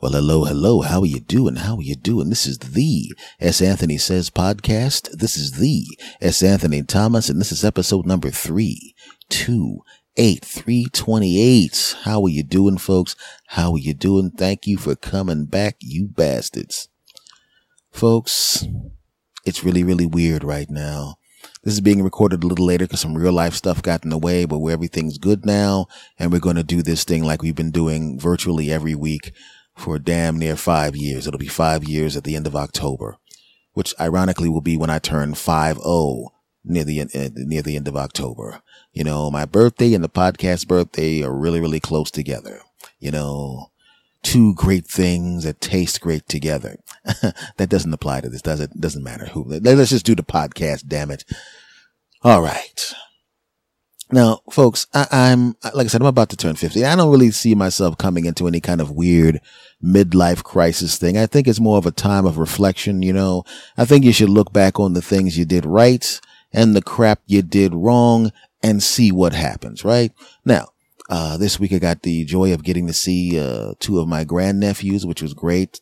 Well, hello, hello. How are you doing? How are you doing? This is the S. Anthony Says podcast. This is the S. Anthony Thomas, and this is episode number three, two, eight, three twenty-eight. How are you doing, folks? How are you doing? Thank you for coming back, you bastards. Folks, it's really, really weird right now. This is being recorded a little later because some real life stuff got in the way, but everything's good now. And we're going to do this thing like we've been doing virtually every week for damn near five years. It'll be five years at the end of October, which ironically will be when I turn 5-0 near the near the end of October. You know, my birthday and the podcast birthday are really, really close together. You know, two great things that taste great together. that doesn't apply to this, does it? Doesn't matter who. Let's just do the podcast, damn it. All right. Now, folks, I, am like I said, I'm about to turn 50. I don't really see myself coming into any kind of weird midlife crisis thing. I think it's more of a time of reflection. You know, I think you should look back on the things you did right and the crap you did wrong and see what happens, right? Now, uh, this week I got the joy of getting to see, uh, two of my grandnephews, which was great.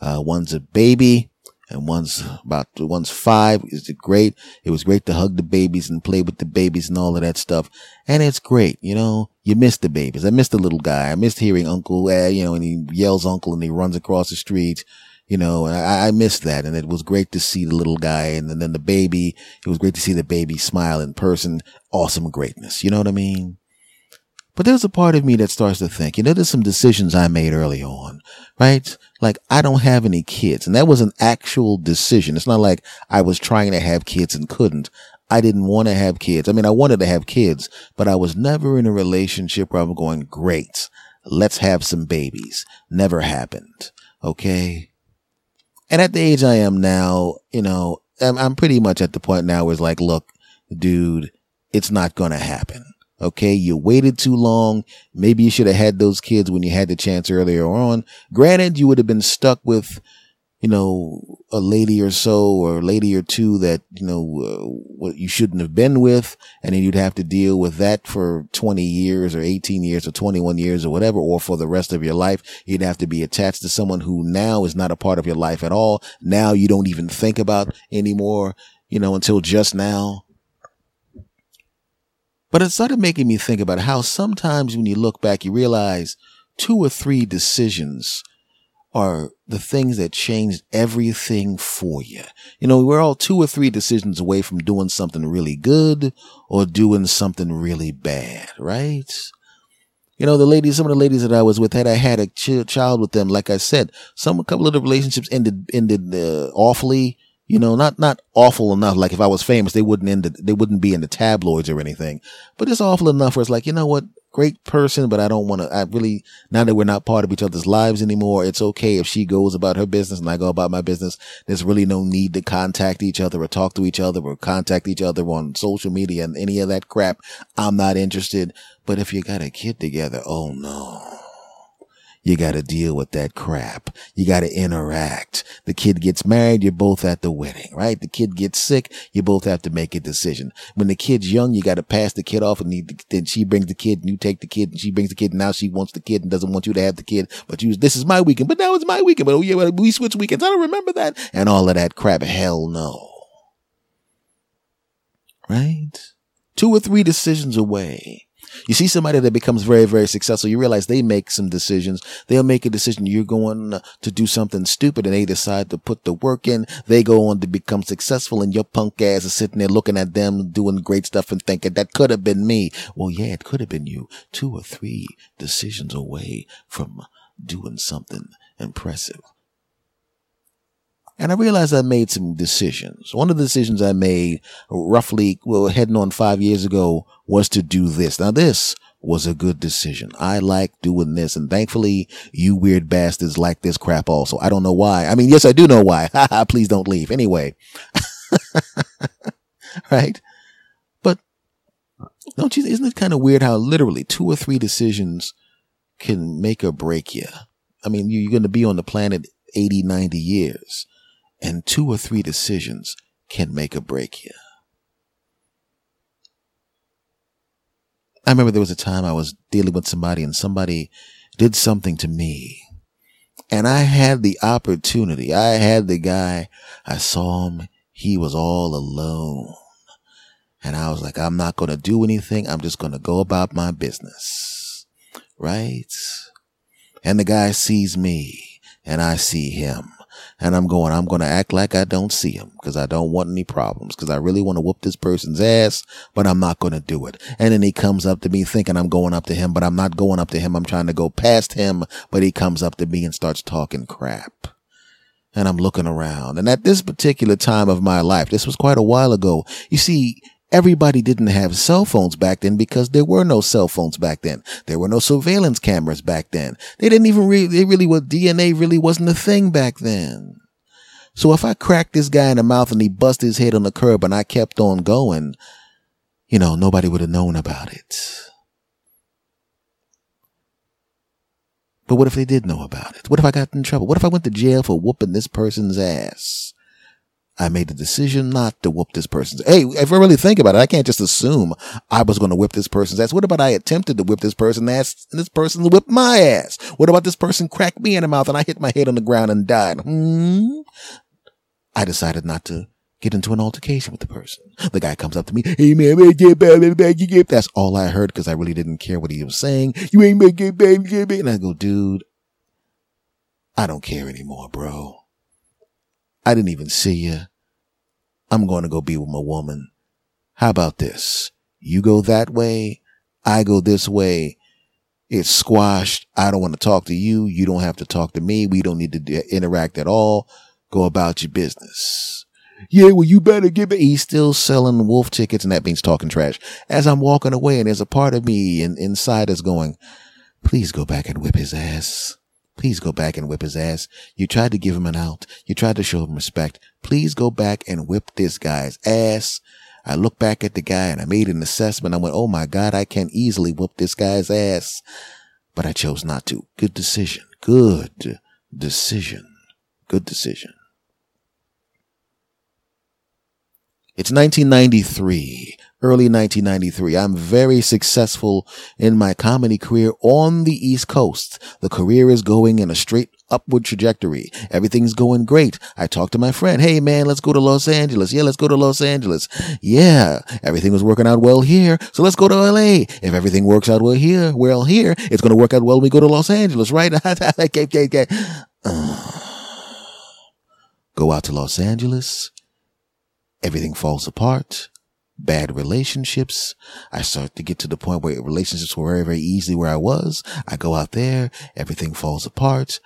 Uh, one's a baby and one's about one's five. Is it great? It was great to hug the babies and play with the babies and all of that stuff. And it's great, you know. You miss the babies. I miss the little guy. I missed hearing Uncle, uh, you know, and he yells Uncle and he runs across the street. You know, I, I missed that, and it was great to see the little guy, and then the baby. It was great to see the baby smile in person. Awesome greatness. You know what I mean? But there's a part of me that starts to think, you know, there's some decisions I made early on, right? Like I don't have any kids and that was an actual decision. It's not like I was trying to have kids and couldn't. I didn't want to have kids. I mean, I wanted to have kids, but I was never in a relationship where I'm going, great. Let's have some babies. Never happened. Okay. And at the age I am now, you know, I'm, pretty much at the point now where it's like, look, dude, it's not going to happen. Okay. You waited too long. Maybe you should have had those kids when you had the chance earlier on. Granted, you would have been stuck with, you know, a lady or so or a lady or two that, you know, uh, what you shouldn't have been with. And then you'd have to deal with that for 20 years or 18 years or 21 years or whatever, or for the rest of your life. You'd have to be attached to someone who now is not a part of your life at all. Now you don't even think about anymore, you know, until just now. But it started making me think about how sometimes when you look back, you realize two or three decisions are the things that changed everything for you. You know, we're all two or three decisions away from doing something really good or doing something really bad, right? You know, the ladies, some of the ladies that I was with had I had a ch- child with them. Like I said, some, a couple of the relationships ended, ended uh, awfully you know, not, not awful enough. Like if I was famous, they wouldn't end, the, they wouldn't be in the tabloids or anything, but it's awful enough where it's like, you know what? Great person, but I don't want to, I really, now that we're not part of each other's lives anymore, it's okay if she goes about her business and I go about my business. There's really no need to contact each other or talk to each other or contact each other on social media and any of that crap. I'm not interested. But if you got a kid together, oh no you got to deal with that crap. You got to interact. The kid gets married, you're both at the wedding, right? The kid gets sick, you both have to make a decision. When the kid's young, you got to pass the kid off and then she brings the kid and you take the kid and she brings the kid and now she wants the kid and doesn't want you to have the kid, but you, this is my weekend, but now it's my weekend, but oh yeah, we switch weekends. I don't remember that and all of that crap. Hell no. Right? Two or three decisions away you see somebody that becomes very, very successful. You realize they make some decisions. They'll make a decision. You're going to do something stupid and they decide to put the work in. They go on to become successful and your punk ass is sitting there looking at them doing great stuff and thinking that could have been me. Well, yeah, it could have been you two or three decisions away from doing something impressive. And I realized I made some decisions. One of the decisions I made roughly, well, heading on five years ago was to do this. Now this was a good decision. I like doing this. And thankfully you weird bastards like this crap also. I don't know why. I mean, yes, I do know why. Please don't leave. Anyway. right. But don't you, isn't it kind of weird how literally two or three decisions can make or break you? I mean, you're going to be on the planet 80, 90 years and two or three decisions can make or break you. I remember there was a time I was dealing with somebody and somebody did something to me And I had the opportunity. I had the guy. I saw him. He was all alone. And I was like, I'm not going to do anything. I'm just going to go about my business. Right? And the guy sees me and I see him. And I'm going, I'm going to act like I don't see him because I don't want any problems because I really want to whoop this person's ass, but I'm not going to do it. And then he comes up to me thinking I'm going up to him, but I'm not going up to him. I'm trying to go past him, but he comes up to me and starts talking crap. And I'm looking around. And at this particular time of my life, this was quite a while ago. You see, Everybody didn't have cell phones back then because there were no cell phones back then. There were no surveillance cameras back then. They didn't even really, they really was, DNA really wasn't a thing back then. So if I cracked this guy in the mouth and he busted his head on the curb and I kept on going, you know, nobody would have known about it. But what if they did know about it? What if I got in trouble? What if I went to jail for whooping this person's ass? I made the decision not to whoop this person's. Hey, if I really think about it, I can't just assume I was going to whip this person's ass. What about I attempted to whip this person's ass and this person whipped my ass? What about this person cracked me in the mouth and I hit my head on the ground and died? Hmm? I decided not to get into an altercation with the person. The guy comes up to me, hey man, that's all I heard because I really didn't care what he was saying. You ain't making baby, and I go, dude, I don't care anymore, bro. I didn't even see you. I'm going to go be with my woman. How about this? You go that way. I go this way. It's squashed. I don't want to talk to you. You don't have to talk to me. We don't need to interact at all. Go about your business. Yeah, well, you better give it. He's still selling wolf tickets and that means talking trash. As I'm walking away and there's a part of me in, inside that's going, please go back and whip his ass. Please go back and whip his ass. You tried to give him an out. You tried to show him respect. Please go back and whip this guy's ass. I looked back at the guy and I made an assessment. I went, Oh my God, I can easily whip this guy's ass. But I chose not to. Good decision. Good decision. Good decision. It's 1993 early 1993. I'm very successful in my comedy career on the East Coast. The career is going in a straight upward trajectory. Everything's going great. I talked to my friend. Hey man, let's go to Los Angeles. Yeah, let's go to Los Angeles. Yeah, everything was working out well here. So let's go to LA. If everything works out well here, well here, it's going to work out well when we go to Los Angeles, right? go out to Los Angeles. Everything falls apart bad relationships. I start to get to the point where relationships were very, very easy where I was. I go out there, everything falls apart.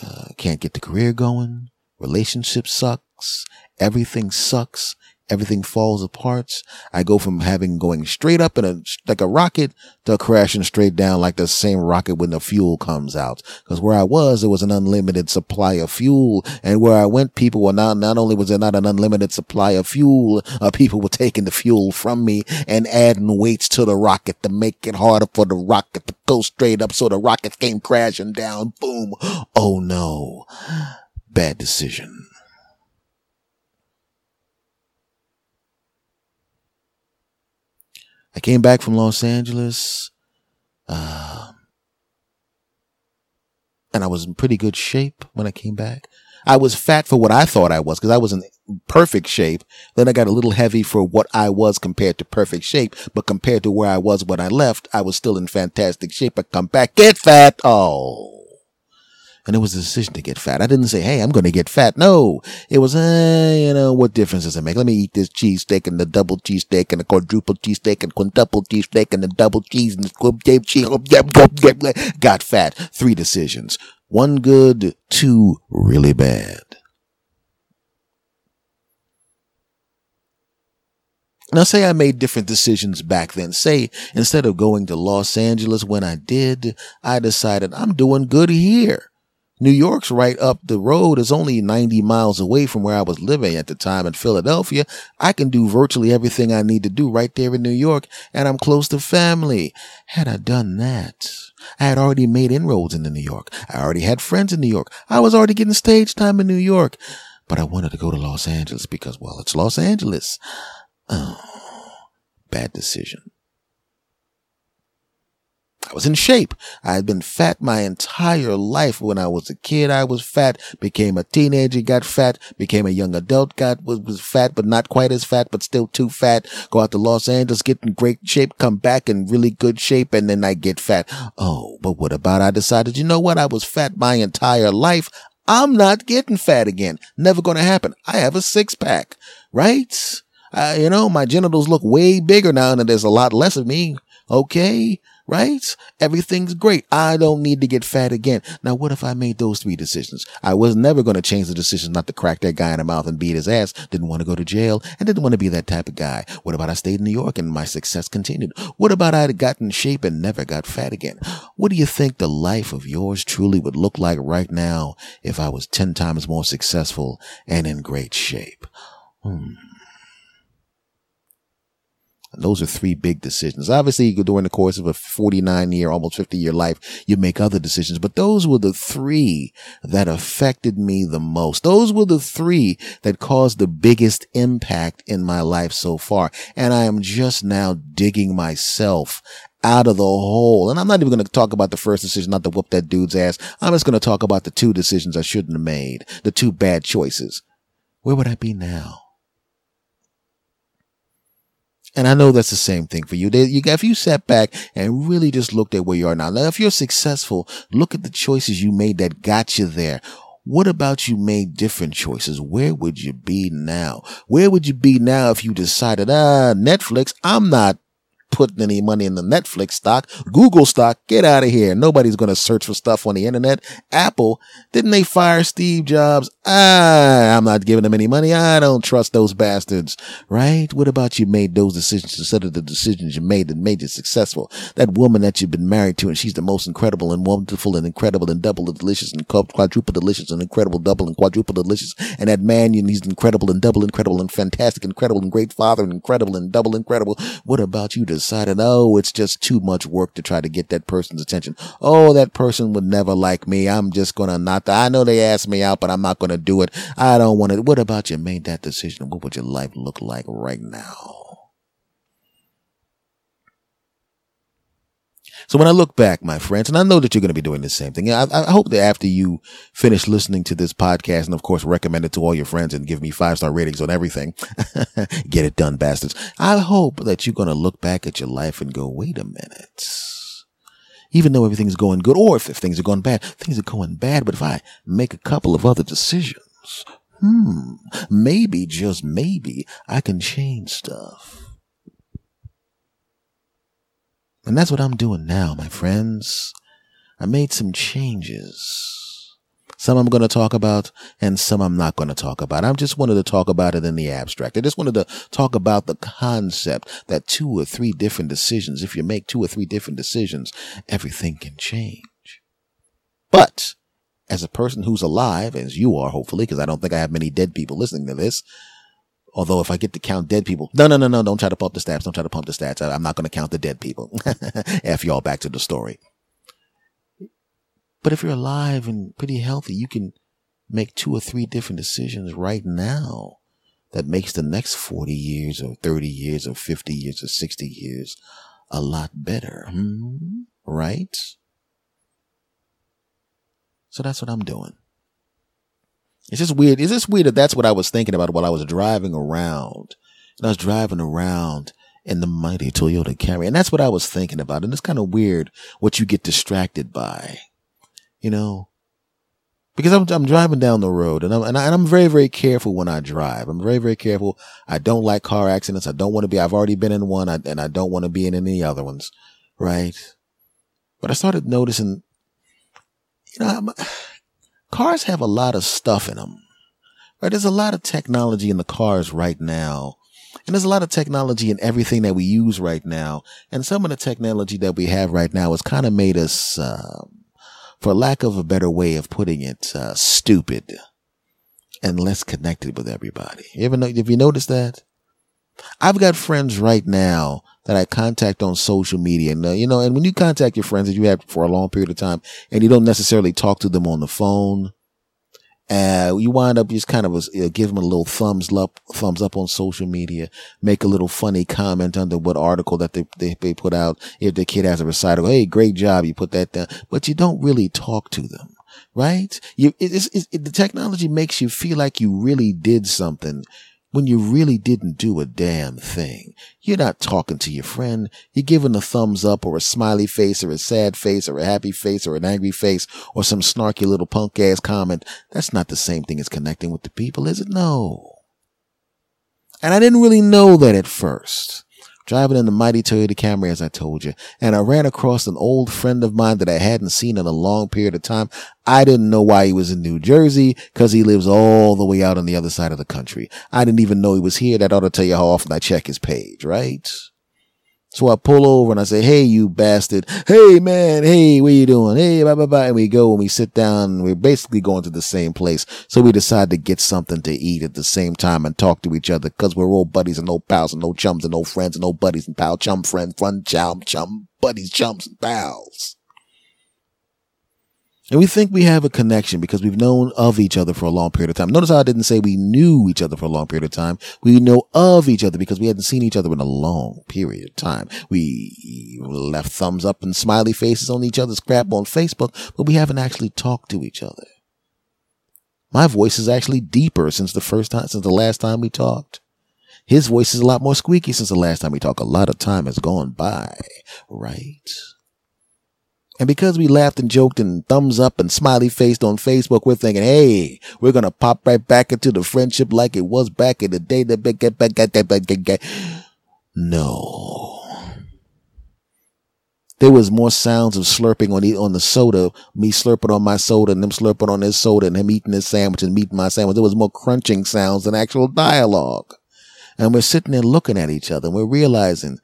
Uh, can't get the career going. Relationship sucks. Everything sucks everything falls apart. I go from having going straight up in a, like a rocket to crashing straight down like the same rocket when the fuel comes out. Cause where I was, there was an unlimited supply of fuel. And where I went, people were not, not only was there not an unlimited supply of fuel, uh, people were taking the fuel from me and adding weights to the rocket to make it harder for the rocket to go straight up. So the rocket came crashing down. Boom. Oh no. Bad decision. I came back from Los Angeles, uh, and I was in pretty good shape when I came back. I was fat for what I thought I was because I was in perfect shape. Then I got a little heavy for what I was compared to perfect shape, but compared to where I was when I left, I was still in fantastic shape. I come back, get fat. Oh and it was a decision to get fat. I didn't say, hey, I'm going to get fat. No, it was, you know, what difference does it make? Let me eat this cheesesteak and the double cheesesteak and the quadruple cheesesteak and quintuple cheesesteak and the double cheese and the quadruple cheese. Got fat. Three decisions. One good, two really bad. Now, say I made different decisions back then. Say instead of going to Los Angeles when I did, I decided I'm doing good here. New York's right up the road. It's only 90 miles away from where I was living at the time in Philadelphia. I can do virtually everything I need to do right there in New York, and I'm close to family. Had I done that, I had already made inroads into New York. I already had friends in New York. I was already getting stage time in New York. But I wanted to go to Los Angeles because, well, it's Los Angeles. Oh, bad decision. I was in shape. I had been fat my entire life. When I was a kid, I was fat, became a teenager, got fat, became a young adult, got, was, was fat, but not quite as fat, but still too fat. Go out to Los Angeles, get in great shape, come back in really good shape, and then I get fat. Oh, but what about I decided, you know what? I was fat my entire life. I'm not getting fat again. Never going to happen. I have a six pack, right? Uh, you know, my genitals look way bigger now and there's a lot less of me. Okay right? Everything's great. I don't need to get fat again. Now, what if I made those three decisions? I was never going to change the decision not to crack that guy in the mouth and beat his ass. Didn't want to go to jail and didn't want to be that type of guy. What about I stayed in New York and my success continued? What about I had gotten in shape and never got fat again? What do you think the life of yours truly would look like right now if I was 10 times more successful and in great shape? Hmm. Those are three big decisions. Obviously, during the course of a 49 year, almost 50 year life, you make other decisions, but those were the three that affected me the most. Those were the three that caused the biggest impact in my life so far. And I am just now digging myself out of the hole. And I'm not even going to talk about the first decision, not to whoop that dude's ass. I'm just going to talk about the two decisions I shouldn't have made, the two bad choices. Where would I be now? And I know that's the same thing for you. you if you sat back and really just looked at where you are now, now, if you're successful, look at the choices you made that got you there. What about you made different choices? Where would you be now? Where would you be now if you decided, ah, Netflix, I'm not putting any money in the Netflix stock. Google stock, get out of here. Nobody's going to search for stuff on the internet. Apple, didn't they fire Steve Jobs? Ah, I'm not giving them any money. I don't trust those bastards, right? What about you made those decisions instead of the decisions you made that made you successful? That woman that you've been married to and she's the most incredible and wonderful and incredible and double delicious and quadruple delicious and incredible double and quadruple delicious. And that man, he's incredible and double incredible and fantastic, incredible and great father and incredible and double incredible. What about you decided, oh, it's just too much work to try to get that person's attention. Oh, that person would never like me. I'm just going to not, I know they asked me out, but I'm not going to do it. I don't want it. What about you made that decision? What would your life look like right now? So when I look back, my friends, and I know that you're going to be doing the same thing. I, I, hope that after you finish listening to this podcast and of course recommend it to all your friends and give me five star ratings on everything. Get it done, bastards. I hope that you're going to look back at your life and go, wait a minute. Even though everything's going good, or if, if things are going bad, things are going bad. But if I make a couple of other decisions, hmm, maybe, just maybe, I can change stuff. And that's what I'm doing now, my friends. I made some changes. Some I'm going to talk about and some I'm not going to talk about. I just wanted to talk about it in the abstract. I just wanted to talk about the concept that two or three different decisions, if you make two or three different decisions, everything can change. But as a person who's alive, as you are, hopefully, because I don't think I have many dead people listening to this, Although if I get to count dead people, no, no, no, no, don't try to pump the stats. Don't try to pump the stats. I, am not going to count the dead people. F y'all back to the story. But if you're alive and pretty healthy, you can make two or three different decisions right now that makes the next 40 years or 30 years or 50 years or 60 years a lot better. Hmm? Right? So that's what I'm doing. It's just weird. It's just weird that that's what I was thinking about while I was driving around. And I was driving around in the mighty Toyota Camry. And that's what I was thinking about. And it's kind of weird what you get distracted by, you know, because I'm, I'm driving down the road and I'm, and, I, am very, very careful when I drive. I'm very, very careful. I don't like car accidents. I don't want to be, I've already been in one and I don't want to be in any other ones. Right. But I started noticing, you know, I'm, cars have a lot of stuff in them. Right? There's a lot of technology in the cars right now. And there's a lot of technology in everything that we use right now. And some of the technology that we have right now has kind of made us, uh, for lack of a better way of putting it, uh, stupid and less connected with everybody. You ever know, have you noticed that? I've got friends right now that I contact on social media. And, uh, you know, and when you contact your friends that you have for a long period of time and you don't necessarily talk to them on the phone, uh, you wind up just kind of uh, give them a little thumbs up, thumbs up on social media, make a little funny comment under what article that they, they, they put out. If the kid has a recital, hey, great job, you put that down, but you don't really talk to them, right? You, it's, it's, it, the technology makes you feel like you really did something when you really didn't do a damn thing. You're not talking to your friend. You're giving a thumbs up or a smiley face or a sad face or a happy face or an angry face or some snarky little punk ass comment. That's not the same thing as connecting with the people, is it? No. And I didn't really know that at first driving in the mighty Toyota Camry, as I told you, and I ran across an old friend of mine that I hadn't seen in a long period of time. I didn't know why he was in New Jersey because he lives all the way out on the other side of the country. I didn't even know he was here. That ought to tell you how often I check his page, right? So I pull over and I say, Hey, you bastard. Hey, man. Hey, what you doing? Hey, bye, bye, bye. And we go and we sit down. we're basically going to the same place. So we decide to get something to eat at the same time and talk to each other because we're old buddies and old pals and old chums and old friends and old buddies and pal, chum, friend, fun, chum, chum, buddies, chums, and pals. And we think we have a connection because we've known of each other for a long period of time. Notice how I didn't say we knew each other for a long period of time. We know of each other because we hadn't seen each other in a long period of time. We left thumbs up and smiley faces on each other's crap on Facebook, but we haven't actually talked to each other. My voice is actually deeper since the first time, since the last time we talked. His voice is a lot more squeaky since the last time we talked. A lot of time has gone by, right? And because we laughed and joked and thumbs up and smiley faced on Facebook, we're thinking, hey, we're going to pop right back into the friendship like it was back in the day. No. There was more sounds of slurping on the, on the soda, me slurping on my soda and him slurping on his soda and him eating his sandwich and eating my sandwich. There was more crunching sounds than actual dialogue. And we're sitting there looking at each other and we're realizing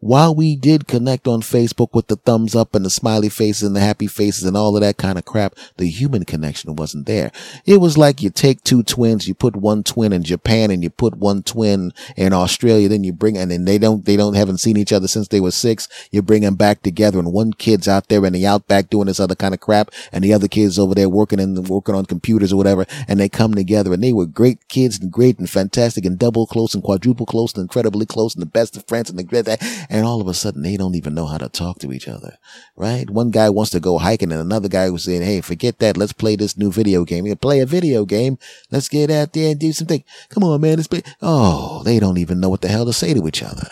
while we did connect on Facebook with the thumbs up and the smiley faces and the happy faces and all of that kind of crap, the human connection wasn't there. It was like you take two twins, you put one twin in Japan and you put one twin in Australia, then you bring, and then they don't, they don't, haven't seen each other since they were six. You bring them back together and one kid's out there in the outback doing this other kind of crap and the other kid's over there working and working on computers or whatever. And they come together and they were great kids and great and fantastic and double close and quadruple close and incredibly close and the best of friends and the great and all of a sudden they don't even know how to talk to each other, right? One guy wants to go hiking and another guy was saying, Hey, forget that. Let's play this new video game. You play a video game. Let's get out there and do something. Come on, man. Let's play. Oh, they don't even know what the hell to say to each other.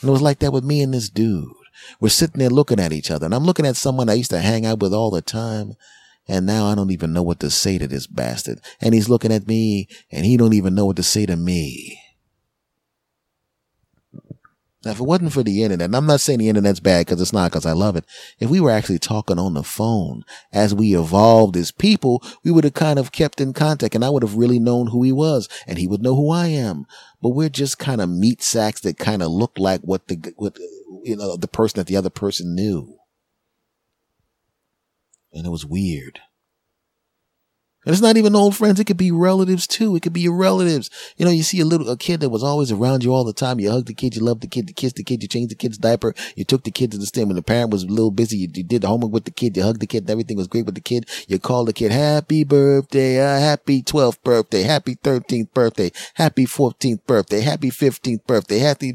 And it was like that with me and this dude. We're sitting there looking at each other and I'm looking at someone I used to hang out with all the time. And now I don't even know what to say to this bastard. And he's looking at me and he don't even know what to say to me. Now, if it wasn't for the internet, and I'm not saying the internet's bad because it's not because I love it. If we were actually talking on the phone as we evolved as people, we would have kind of kept in contact and I would have really known who he was and he would know who I am. But we're just kind of meat sacks that kind of look like what the, what, you know, the person that the other person knew. And it was weird. And it's not even old friends. It could be relatives too. It could be your relatives. You know, you see a little, a kid that was always around you all the time. You hug the kid. You love the kid. You kiss the kid. You change the kid's diaper. You took the kid to the stand when the parent was a little busy. You, you did the homework with the kid. You hugged the kid. Everything was great with the kid. You called the kid, happy birthday, uh, happy 12th birthday, happy 13th birthday, happy 14th birthday, happy 15th birthday, happy,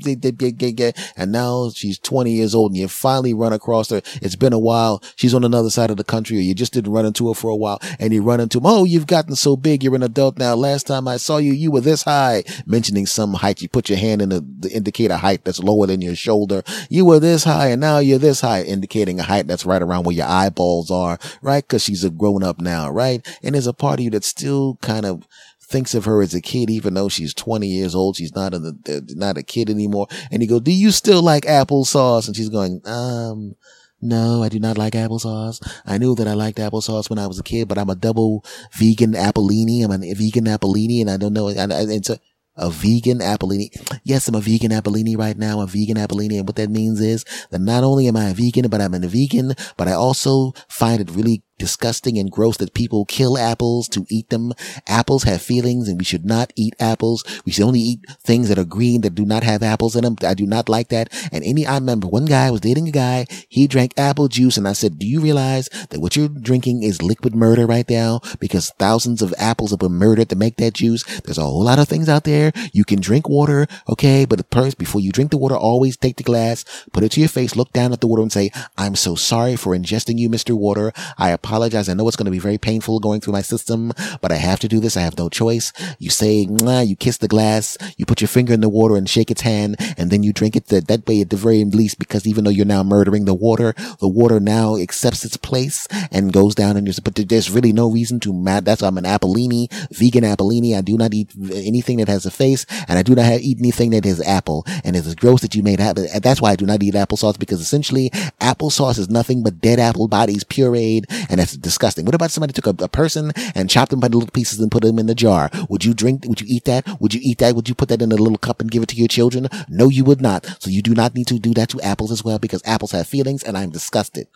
and now she's 20 years old and you finally run across her. It's been a while. She's on another side of the country or you just didn't run into her for a while and you run into, oh, Oh, you've gotten so big. You're an adult now. Last time I saw you, you were this high. Mentioning some height. You put your hand in the, the indicate a height that's lower than your shoulder. You were this high and now you're this high, indicating a height that's right around where your eyeballs are, right? Cause she's a grown up now, right? And there's a part of you that still kind of thinks of her as a kid, even though she's 20 years old. She's not a, not a kid anymore. And you go, do you still like applesauce? And she's going, um, no, I do not like applesauce. I knew that I liked applesauce when I was a kid, but I'm a double vegan Appellini. I'm a vegan Appellini and I don't know. And, it's a, a vegan Appellini. Yes, I'm a vegan Appellini right now, a vegan Appellini. And what that means is that not only am I a vegan, but I'm a vegan, but I also find it really disgusting and gross that people kill apples to eat them. Apples have feelings and we should not eat apples. We should only eat things that are green that do not have apples in them. I do not like that. And any, I remember one guy was dating a guy. He drank apple juice and I said, do you realize that what you're drinking is liquid murder right now? Because thousands of apples have been murdered to make that juice. There's a whole lot of things out there. You can drink water. Okay. But first, before you drink the water, always take the glass, put it to your face, look down at the water and say, I'm so sorry for ingesting you, Mr. Water. I apologize. I know it's going to be very painful going through my system, but I have to do this. I have no choice. You say, you kiss the glass, you put your finger in the water and shake its hand, and then you drink it that, that way at the very least, because even though you're now murdering the water, the water now accepts its place and goes down in your, but there's really no reason to mad. That's why I'm an Appellini, vegan Appellini. I do not eat anything that has a face, and I do not have, eat anything that is apple. And it's gross that you made apple. That's why I do not eat applesauce because essentially applesauce is nothing but dead apple bodies pureed, and that's disgusting. What about somebody took a, a person and chopped them by the little pieces and put them in the jar? Would you drink? Would you eat that? Would you eat that? Would you put that in a little cup and give it to your children? No, you would not. So you do not need to do that to apples as well because apples have feelings, and I'm disgusted.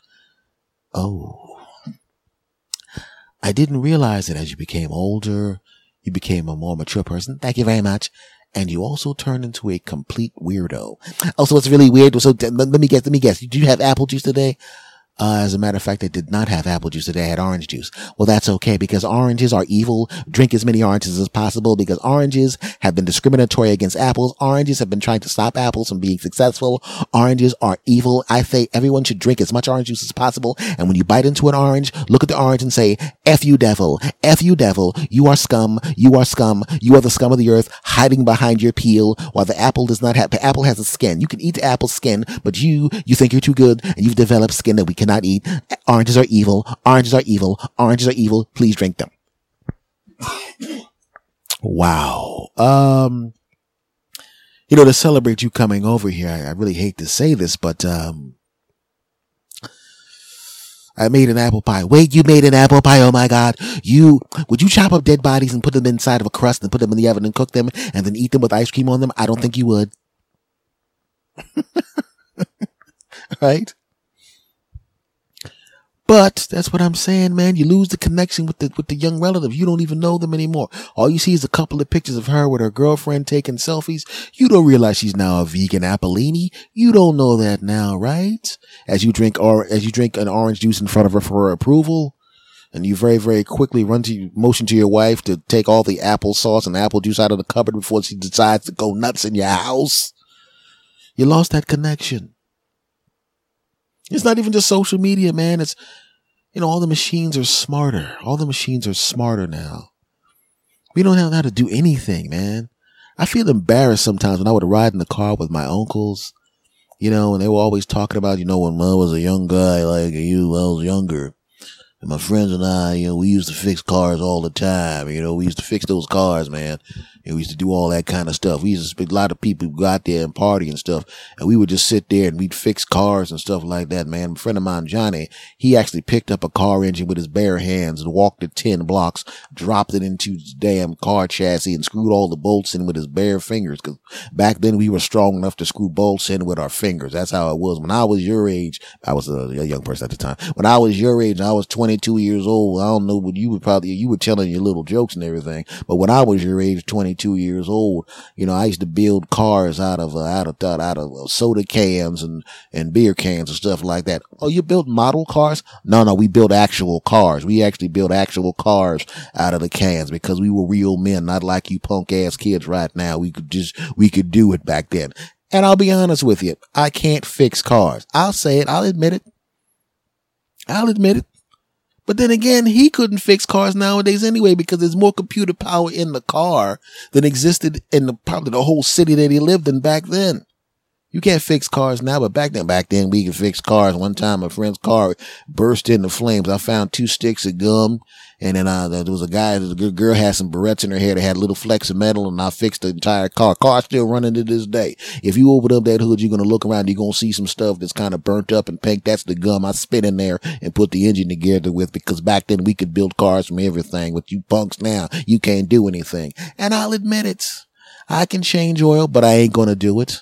Oh. I didn't realize that as you became older, you became a more mature person. Thank you very much and you also turn into a complete weirdo. Oh, also, it's really weird. So let me guess. Let me guess. Did you have apple juice today? Uh, as a matter of fact, I did not have apple juice. I had orange juice. Well, that's okay because oranges are evil. Drink as many oranges as possible because oranges have been discriminatory against apples. Oranges have been trying to stop apples from being successful. Oranges are evil. I say everyone should drink as much orange juice as possible. And when you bite into an orange, look at the orange and say, F you devil, F you devil. You are scum. You are scum. You are the scum of the earth hiding behind your peel while the apple does not have, the apple has a skin. You can eat the apple skin, but you, you think you're too good and you've developed skin that we can cannot eat. Oranges are evil. Oranges are evil. Oranges are evil. Please drink them. wow. Um, you know, to celebrate you coming over here, I, I really hate to say this, but, um, I made an apple pie. Wait, you made an apple pie? Oh my God. You, would you chop up dead bodies and put them inside of a crust and put them in the oven and cook them and then eat them with ice cream on them? I don't think you would. right? But that's what I'm saying, man. You lose the connection with the with the young relative. You don't even know them anymore. All you see is a couple of pictures of her with her girlfriend taking selfies. You don't realize she's now a vegan Appellini. You don't know that now, right? As you drink or as you drink an orange juice in front of her for her approval. And you very, very quickly run to motion to your wife to take all the applesauce and apple juice out of the cupboard before she decides to go nuts in your house. You lost that connection. It's not even just social media, man. It's, you know, all the machines are smarter. All the machines are smarter now. We don't know how to do anything, man. I feel embarrassed sometimes when I would ride in the car with my uncles, you know, and they were always talking about, you know, when I was a young guy like you, I was younger. And my friends and I, you know, we used to fix cars all the time. You know, we used to fix those cars, man. And we used to do all that kind of stuff. We used to a lot of people who got there and party and stuff. And we would just sit there and we'd fix cars and stuff like that, man. A friend of mine, Johnny, he actually picked up a car engine with his bare hands and walked it 10 blocks, dropped it into his damn car chassis and screwed all the bolts in with his bare fingers. Cause back then we were strong enough to screw bolts in with our fingers. That's how it was. When I was your age, I was a young person at the time. When I was your age, I was 22 years old. I don't know what you would probably, you were telling your little jokes and everything. But when I was your age, 20 22 years old. You know, I used to build cars out of, uh, out of, out of uh, soda cans and, and beer cans and stuff like that. Oh, you build model cars? No, no, we built actual cars. We actually built actual cars out of the cans because we were real men, not like you punk ass kids right now. We could just, we could do it back then. And I'll be honest with you. I can't fix cars. I'll say it. I'll admit it. I'll admit it. But then again, he couldn't fix cars nowadays anyway because there's more computer power in the car than existed in the probably the whole city that he lived in back then. You can't fix cars now, but back then, back then we could fix cars. One time a friend's car burst into flames. I found two sticks of gum and then, uh, there was a guy, the girl had some barrettes in her hair that had little flecks of metal and I fixed the entire car. Car still running to this day. If you open up that hood, you're to look around, you're to see some stuff that's kind of burnt up and pink. That's the gum I spit in there and put the engine together with because back then we could build cars from everything. With you punks now, you can't do anything. And I'll admit it. I can change oil, but I ain't to do it.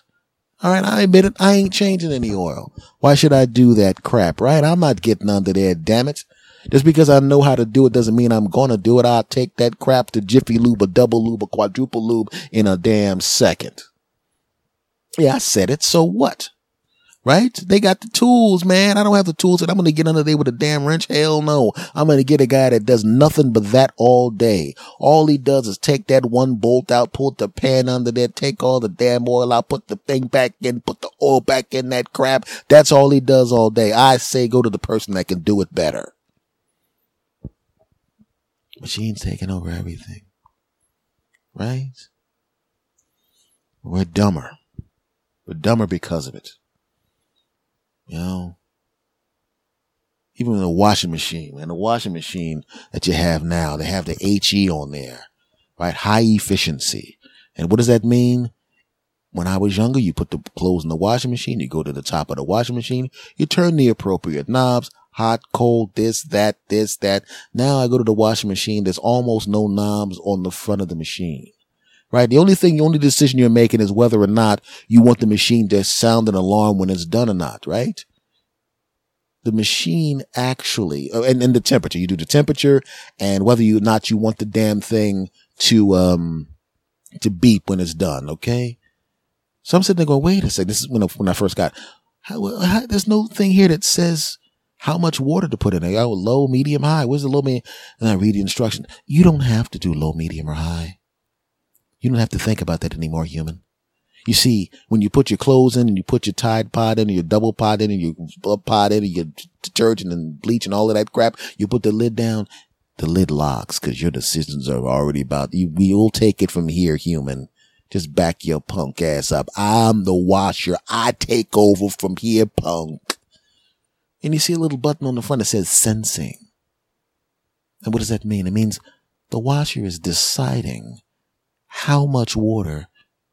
All right, I admit it. I ain't changing any oil. Why should I do that crap, right? I'm not getting under there, damn it. Just because I know how to do it doesn't mean I'm gonna do it. I'll take that crap to Jiffy Lube, a double lube, a quadruple lube in a damn second. Yeah, I said it. So what? Right? They got the tools, man. I don't have the tools and I'm going to get under there with a damn wrench. Hell no. I'm going to get a guy that does nothing but that all day. All he does is take that one bolt out, put the pan under there, take all the damn oil out, put the thing back in, put the oil back in that crap. That's all he does all day. I say go to the person that can do it better. Machines taking over everything. Right? We're dumber. We're dumber because of it. You know, even the washing machine, and the washing machine that you have now, they have the HE on there, right? High efficiency. And what does that mean? When I was younger, you put the clothes in the washing machine, you go to the top of the washing machine, you turn the appropriate knobs, hot, cold, this, that, this, that. Now I go to the washing machine, there's almost no knobs on the front of the machine right? The only thing, the only decision you're making is whether or not you want the machine to sound an alarm when it's done or not, right? The machine actually, uh, and, and the temperature, you do the temperature and whether or not you want the damn thing to, um, to beep when it's done. Okay. So I'm sitting there going, wait a second. This is when I, when I first got, how, how, there's no thing here that says how much water to put in it. Oh, low, medium, high. Where's the low, medium? And I read the instruction. You don't have to do low, medium, or high. You don't have to think about that anymore, human. You see, when you put your clothes in and you put your Tide Pod in, and your double pod in, and your pod in, and your detergent and bleach and all of that crap, you put the lid down, the lid locks because your decisions are already about you. We'll take it from here, human. Just back your punk ass up. I'm the washer. I take over from here, punk. And you see a little button on the front that says sensing. And what does that mean? It means the washer is deciding how much water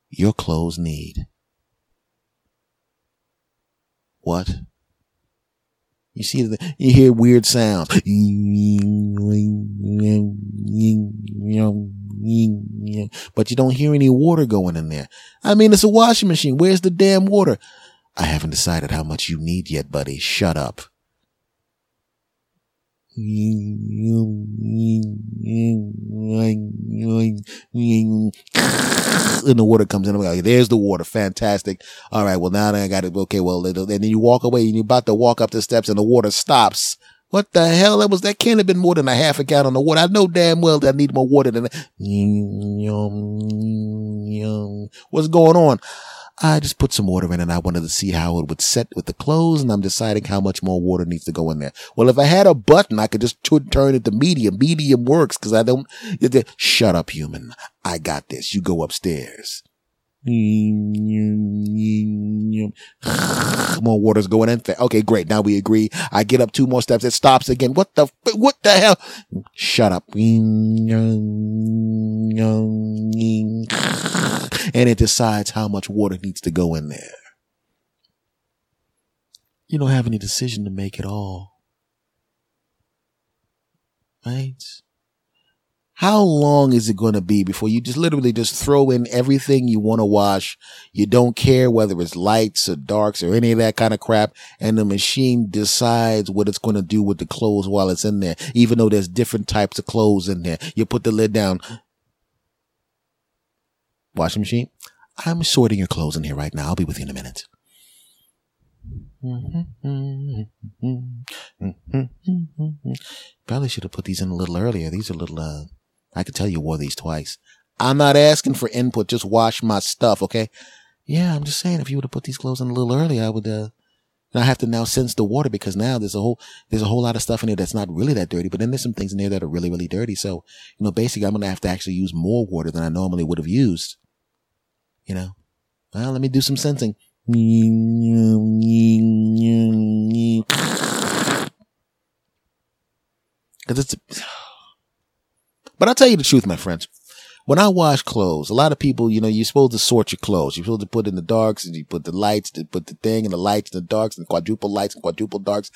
your clothes need. What? You see, the, you hear weird sounds. But you don't hear any water going in there. I mean, it's a washing machine. Where's the damn water? I haven't decided how much you need yet, buddy. Shut up and the water comes in. I'm like, there's the water. Fantastic. All right. Well, now I got it. Okay. Well, and then you walk away and you're about to walk up the steps and the water stops. What the hell? That was, that can't have been more than a half a gallon of water. I know damn well that I need more water than that. What's going on? I just put some water in and I wanted to see how it would set with the clothes and I'm deciding how much more water needs to go in there. Well, if I had a button, I could just t- turn it to medium. Medium works because I don't, shut up, human. I got this. You go upstairs. More water's going in. Okay, great. Now we agree. I get up two more steps. It stops again. What the, what the hell? Shut up. And it decides how much water needs to go in there. You don't have any decision to make at all. Right? How long is it going to be before you just literally just throw in everything you want to wash? You don't care whether it's lights or darks or any of that kind of crap. And the machine decides what it's going to do with the clothes while it's in there, even though there's different types of clothes in there. You put the lid down. Washing machine. I'm sorting your clothes in here right now. I'll be with you in a minute. Probably should have put these in a little earlier. These are little, uh, I could tell you wore these twice. I'm not asking for input. Just wash my stuff, okay? Yeah, I'm just saying if you would have put these clothes in a little earlier, I would, uh, I have to now sense the water because now there's a whole, there's a whole lot of stuff in there that's not really that dirty, but then there's some things in there that are really, really dirty. So, you know, basically I'm going to have to actually use more water than I normally would have used. You know, well, let me do some sensing. Cause it's, but I'll tell you the truth, my friends. When I wash clothes, a lot of people, you know, you're supposed to sort your clothes. You're supposed to put in the darks and you put the lights, put the thing and the lights and the darks and quadruple lights and quadruple darks.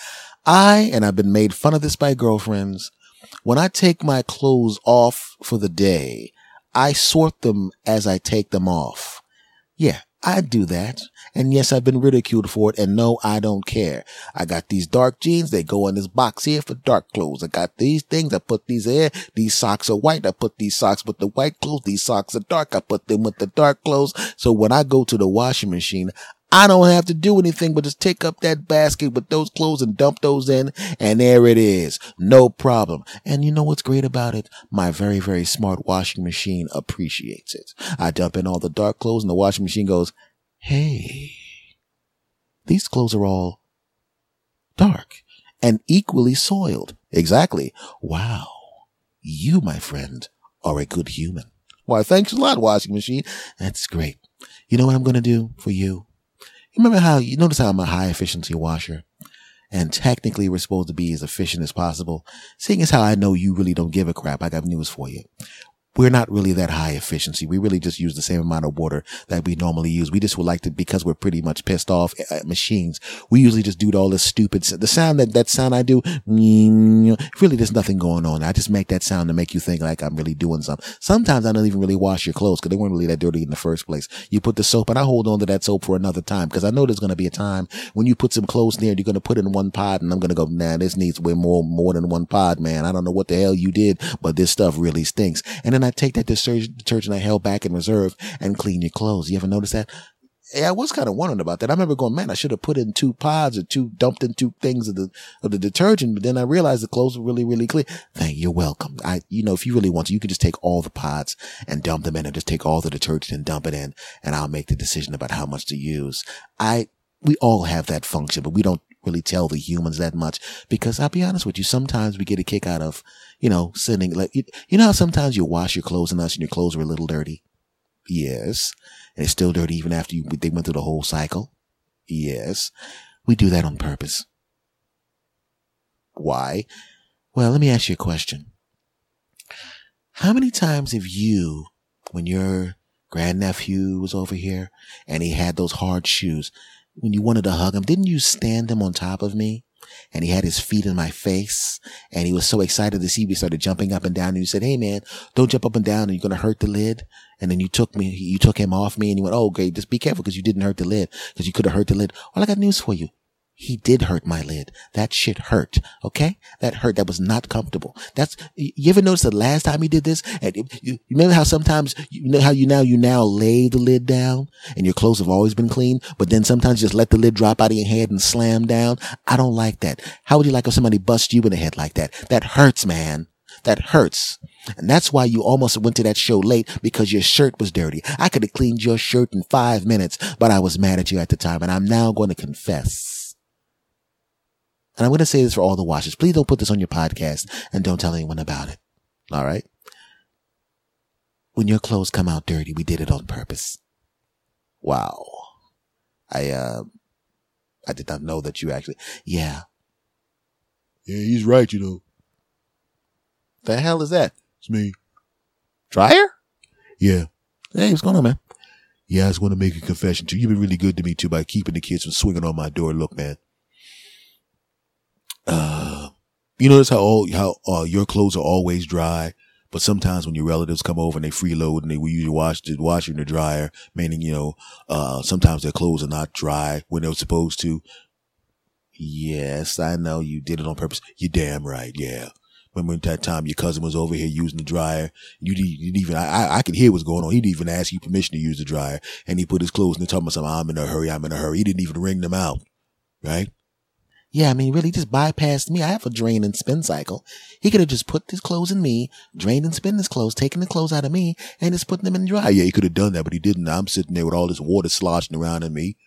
I, and I've been made fun of this by girlfriends. When I take my clothes off for the day, I sort them as I take them off. Yeah, I do that. And yes, I've been ridiculed for it. And no, I don't care. I got these dark jeans. They go in this box here for dark clothes. I got these things. I put these there. These socks are white. I put these socks with the white clothes. These socks are dark. I put them with the dark clothes. So when I go to the washing machine, I don't have to do anything but just take up that basket with those clothes and dump those in. And there it is. No problem. And you know what's great about it? My very, very smart washing machine appreciates it. I dump in all the dark clothes and the washing machine goes, Hey, these clothes are all dark and equally soiled. Exactly. Wow. You, my friend, are a good human. Why, thanks a lot, washing machine. That's great. You know what I'm going to do for you? Remember how you notice how I'm a high efficiency washer? And technically we're supposed to be as efficient as possible. Seeing as how I know you really don't give a crap, I got news for you we're not really that high efficiency. We really just use the same amount of water that we normally use. We just would like to, because we're pretty much pissed off at machines. We usually just do all this stupid, the sound that, that sound I do, really there's nothing going on. I just make that sound to make you think like I'm really doing something. Sometimes I don't even really wash your clothes because they weren't really that dirty in the first place. You put the soap and I hold on to that soap for another time because I know there's going to be a time when you put some clothes there and you're going to put it in one pod and I'm going to go, nah, this needs way more, more than one pod, man. I don't know what the hell you did, but this stuff really stinks. And then I take that detergent I held back in reserve and clean your clothes. You ever notice that? Yeah, I was kind of wondering about that. I remember going, man, I should have put in two pods or two, dumped in two things of the, of the detergent. But then I realized the clothes were really, really clean. Thank you. You're welcome. I, you know, if you really want to, you can just take all the pods and dump them in and just take all the detergent and dump it in and I'll make the decision about how much to use. I, we all have that function, but we don't really tell the humans that much because I'll be honest with you. Sometimes we get a kick out of, you know, sending like, you, you know how sometimes you wash your clothes and us and your clothes are a little dirty. Yes. And it's still dirty even after you, they went through the whole cycle. Yes. We do that on purpose. Why? Well, let me ask you a question. How many times have you, when your grandnephew was over here and he had those hard shoes, when you wanted to hug him, didn't you stand him on top of me? And he had his feet in my face and he was so excited to see me started jumping up and down. And you said, Hey man, don't jump up and down and you're going to hurt the lid. And then you took me, you took him off me and you went, Oh, great. just be careful because you didn't hurt the lid because you could have hurt the lid. Well, I got news for you he did hurt my lid. That shit hurt. Okay? That hurt. That was not comfortable. That's, you ever notice the last time he did this? And you, remember how sometimes, you know how you now, you now lay the lid down and your clothes have always been clean, but then sometimes just let the lid drop out of your head and slam down? I don't like that. How would you like if somebody bust you in the head like that? That hurts, man. That hurts. And that's why you almost went to that show late because your shirt was dirty. I could have cleaned your shirt in five minutes, but I was mad at you at the time and I'm now going to confess and I'm going to say this for all the watchers. Please don't put this on your podcast and don't tell anyone about it. All right. When your clothes come out dirty, we did it on purpose. Wow. I, uh, I did not know that you actually, yeah. Yeah, he's right, you know. The hell is that? It's me. Dryer? Yeah. Hey, what's going on, man? Yeah, I just want to make a confession to you. You've been really good to me too by keeping the kids from swinging on my door. Look, man, uh, you notice how all how uh, your clothes are always dry, but sometimes when your relatives come over and they freeload and they we usually wash the washer in the dryer, meaning you know, uh, sometimes their clothes are not dry when they're supposed to. Yes, I know you did it on purpose. You're damn right. Yeah. Remember that time your cousin was over here using the dryer? You didn't, you didn't even, I, I could hear what's going on. He didn't even ask you permission to use the dryer. And he put his clothes in the tub and said, I'm in a hurry. I'm in a hurry. He didn't even wring them out. Right? Yeah, I mean, really just bypassed me. I have a drain and spin cycle. He could have just put his clothes in me, drained and spin his clothes, taken the clothes out of me, and just putting them in the dryer. Yeah, he could have done that, but he didn't. I'm sitting there with all this water sloshing around in me.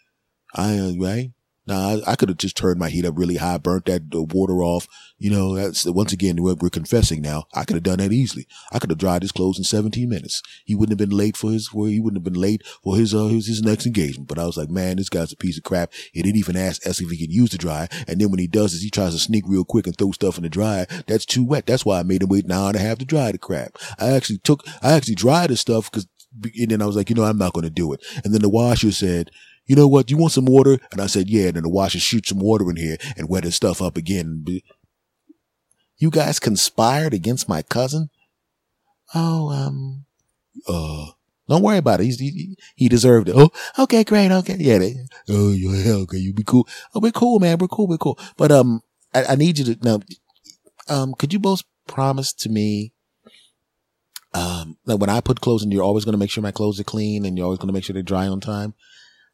I, uh, right? Now, I, I could have just turned my heat up really high, burnt that uh, water off. You know, that's once again, we're, we're confessing now. I could have done that easily. I could have dried his clothes in 17 minutes. He wouldn't have been late for his, for, he wouldn't have been late for his, uh, his, his next engagement. But I was like, man, this guy's a piece of crap. He didn't even ask us if he could use the dryer. And then when he does this, he tries to sneak real quick and throw stuff in the dryer. That's too wet. That's why I made him wait an hour and a half to dry the crap. I actually took, I actually dried the stuff because, and then I was like, you know, I'm not going to do it. And then the washer said, you know what? You want some water? And I said, yeah. And then the washer shoot some water in here and wet his stuff up again. You guys conspired against my cousin? Oh, um, uh, Don't worry about it. He's, he, he deserved it. Oh, okay, great. Okay. Yeah. They, oh, yeah. Okay. You be cool. Oh, we're cool, man. We're cool. We're cool. But, um, I, I need you to now, um, could you both promise to me, um, that when I put clothes in, you're always going to make sure my clothes are clean and you're always going to make sure they dry on time?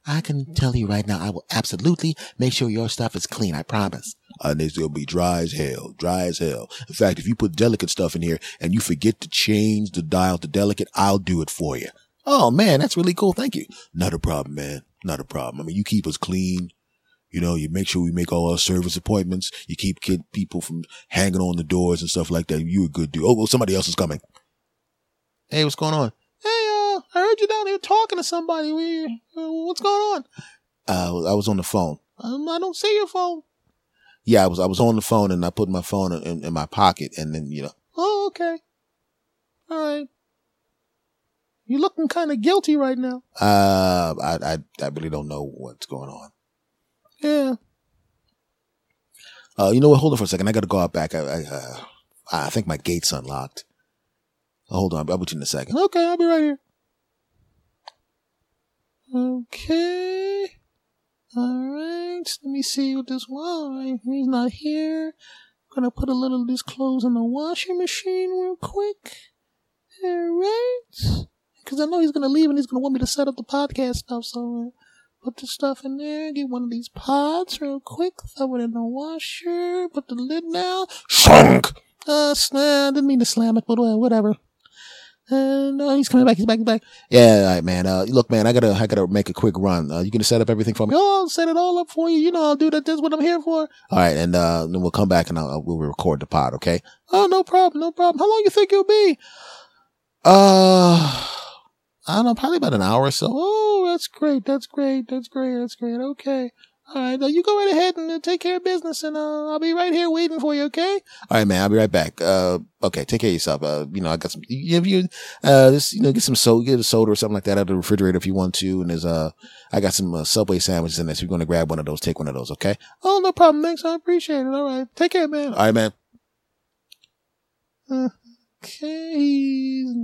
I can tell you right now, I will absolutely make sure your stuff is clean. I promise. And it's to be dry as hell, dry as hell. In fact, if you put delicate stuff in here and you forget to change the dial to delicate, I'll do it for you. Oh man, that's really cool. Thank you. Not a problem, man. Not a problem. I mean, you keep us clean. You know, you make sure we make all our service appointments. You keep kid people from hanging on the doors and stuff like that. You a good dude. Oh, well, somebody else is coming. Hey, what's going on? Hey, I heard you down here talking to somebody. We, uh, what's going on? Uh, I was on the phone. Um, I don't see your phone. Yeah, I was, I was on the phone and I put my phone in, in my pocket and then, you know. Oh, okay. All right. You're looking kind of guilty right now. Uh, I, I, I really don't know what's going on. Yeah. Uh, you know what? Hold on for a second. I got to go out back. I, I, uh, I think my gate's unlocked. Hold on. I'll be you in a second. Okay, I'll be right here. Okay. All right. Let me see what this was. He's not here. I'm gonna put a little of these clothes in the washing machine real quick. All right. Because I know he's gonna leave and he's gonna want me to set up the podcast stuff. So put the stuff in there. Get one of these pots real quick. Throw it in the washer. Put the lid down. Shunk. Uh, I didn't mean to slam it, but whatever. And uh, he's coming back. He's back. He's back. Yeah, all right, man. Uh, look, man, I gotta, I gotta make a quick run. Uh, you gonna set up everything for me? Oh, I'll set it all up for you. You know, I'll do that. That's what I'm here for. All right, and uh, then we'll come back and I'll, we'll record the pod. Okay? Oh, no problem. No problem. How long you think you'll be? Uh, I don't know, probably about an hour or so. Oh, that's great. That's great. That's great. That's great. Okay. All right, now you go right ahead and uh, take care of business, and uh, I'll be right here waiting for you. Okay? All right, man. I'll be right back. Uh, okay, take care of yourself. Uh, you know, I got some. If you, uh, just you know, get some soda, get a soda or something like that out of the refrigerator if you want to. And there's uh, I got some uh, Subway sandwiches in there. So you're gonna grab one of those, take one of those. Okay? Oh, no problem. Thanks. I appreciate it. All right, take care, man. All right, man. Okay, he's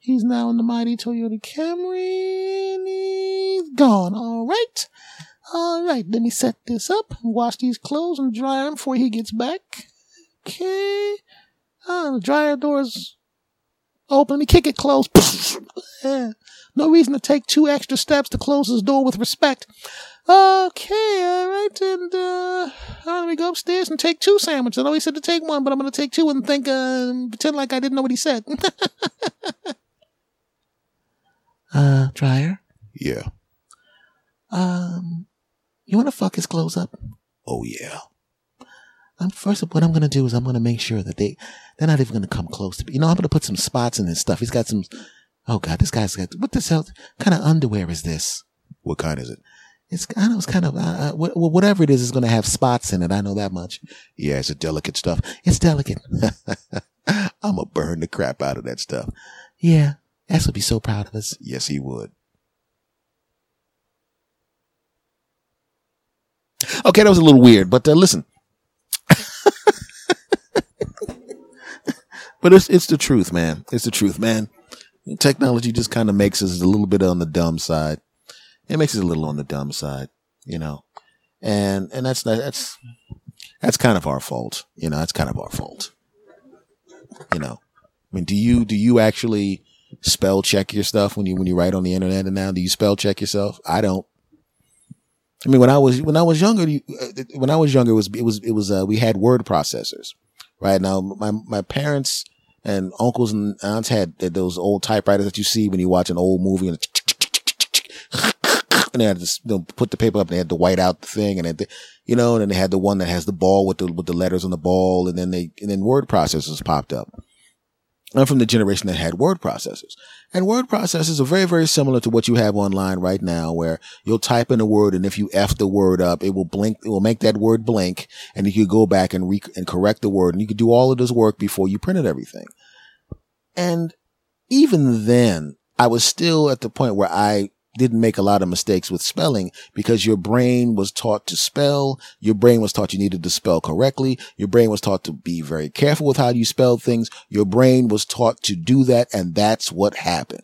he's now in the mighty Toyota Camry, and he's gone. All right. All right, let me set this up, wash these clothes and dry them before he gets back. Okay. Ah, the dryer door's open. Let me kick it closed. yeah. No reason to take two extra steps to close this door with respect. Okay, all right, and uh, let me go upstairs and take two sandwiches. I know he said to take one, but I'm gonna take two and think, uh, pretend like I didn't know what he said. uh, dryer. Yeah. Um, you want to fuck his clothes up? Oh yeah. I'm first. What I'm gonna do is I'm gonna make sure that they they're not even gonna come close to me. You know, I'm gonna put some spots in his stuff. He's got some. Oh god, this guy's got what the hell kind of underwear is this? What kind is it? It's I know it's kind of uh, uh whatever it is is gonna have spots in it. I know that much. Yeah, it's a delicate stuff. It's delicate. I'm gonna burn the crap out of that stuff. Yeah, Ass would be so proud of us. Yes, he would. Okay, that was a little weird, but uh, listen. but it's it's the truth, man. It's the truth, man. Technology just kind of makes us a little bit on the dumb side. It makes us a little on the dumb side, you know. And and that's that's that's kind of our fault, you know. That's kind of our fault, you know. I mean, do you do you actually spell check your stuff when you when you write on the internet and now do you spell check yourself? I don't. I mean, when I was when I was younger, uh, when I was younger, it was it was it was uh, we had word processors. Right now, my my parents and uncles and aunts had those old typewriters that you see when you watch an old movie and, and they had to you know, put the paper up and they had to white out the thing and they, you know, and then they had the one that has the ball with the with the letters on the ball and then they and then word processors popped up. I'm from the generation that had word processors. And word processors are very, very similar to what you have online right now, where you'll type in a word and if you F the word up, it will blink, it will make that word blink and you could go back and re- and correct the word and you could do all of this work before you printed everything. And even then, I was still at the point where I didn't make a lot of mistakes with spelling because your brain was taught to spell. Your brain was taught you needed to spell correctly. Your brain was taught to be very careful with how you spell things. Your brain was taught to do that. And that's what happened.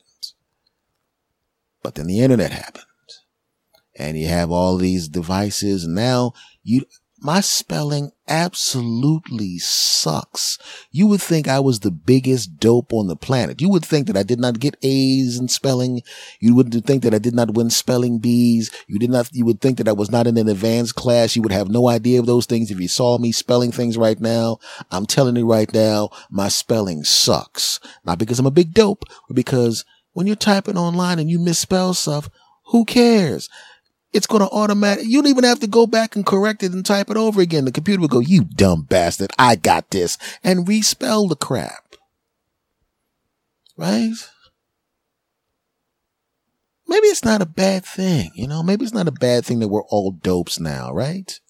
But then the internet happened and you have all these devices now you, my spelling absolutely sucks. You would think I was the biggest dope on the planet. You would think that I did not get A's in spelling. You would think that I did not win spelling bees. You did not, you would think that I was not in an advanced class. You would have no idea of those things if you saw me spelling things right now. I'm telling you right now, my spelling sucks. Not because I'm a big dope, but because when you're typing online and you misspell stuff, who cares? It's going to automatic. You don't even have to go back and correct it and type it over again. The computer will go, you dumb bastard. I got this and respell the crap. Right? Maybe it's not a bad thing. You know, maybe it's not a bad thing that we're all dopes now, right?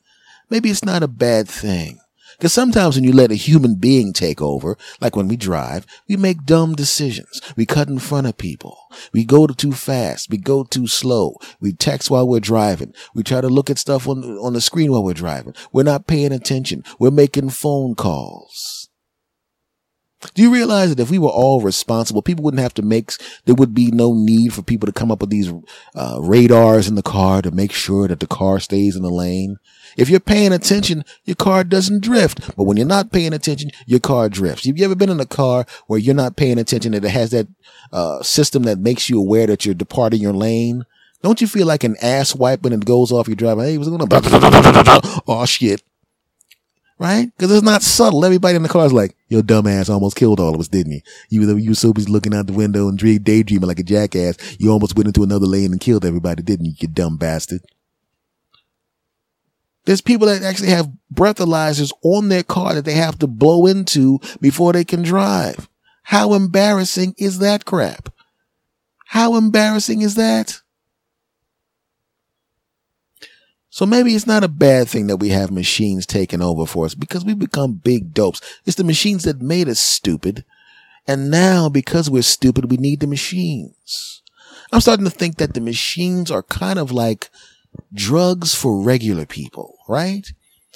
Maybe it's not a bad thing. Because sometimes when you let a human being take over, like when we drive, we make dumb decisions. We cut in front of people. We go too fast. We go too slow. We text while we're driving. We try to look at stuff on, on the screen while we're driving. We're not paying attention. We're making phone calls. Do you realize that if we were all responsible, people wouldn't have to make, there would be no need for people to come up with these uh, radars in the car to make sure that the car stays in the lane. If you're paying attention, your car doesn't drift. But when you're not paying attention, your car drifts. Have you ever been in a car where you're not paying attention and it has that uh, system that makes you aware that you're departing your lane? Don't you feel like an ass wipe when it goes off your driver? Hey, what's going on? Oh shit. Right? Cause it's not subtle. Everybody in the car is like, your dumbass almost killed all of us, didn't you? You you were so busy looking out the window and daydreaming like a jackass. You almost went into another lane and killed everybody, didn't you? You dumb bastard. There's people that actually have breathalyzers on their car that they have to blow into before they can drive. How embarrassing is that crap? How embarrassing is that? So maybe it's not a bad thing that we have machines taking over for us because we become big dopes. It's the machines that made us stupid. And now because we're stupid, we need the machines. I'm starting to think that the machines are kind of like drugs for regular people, right?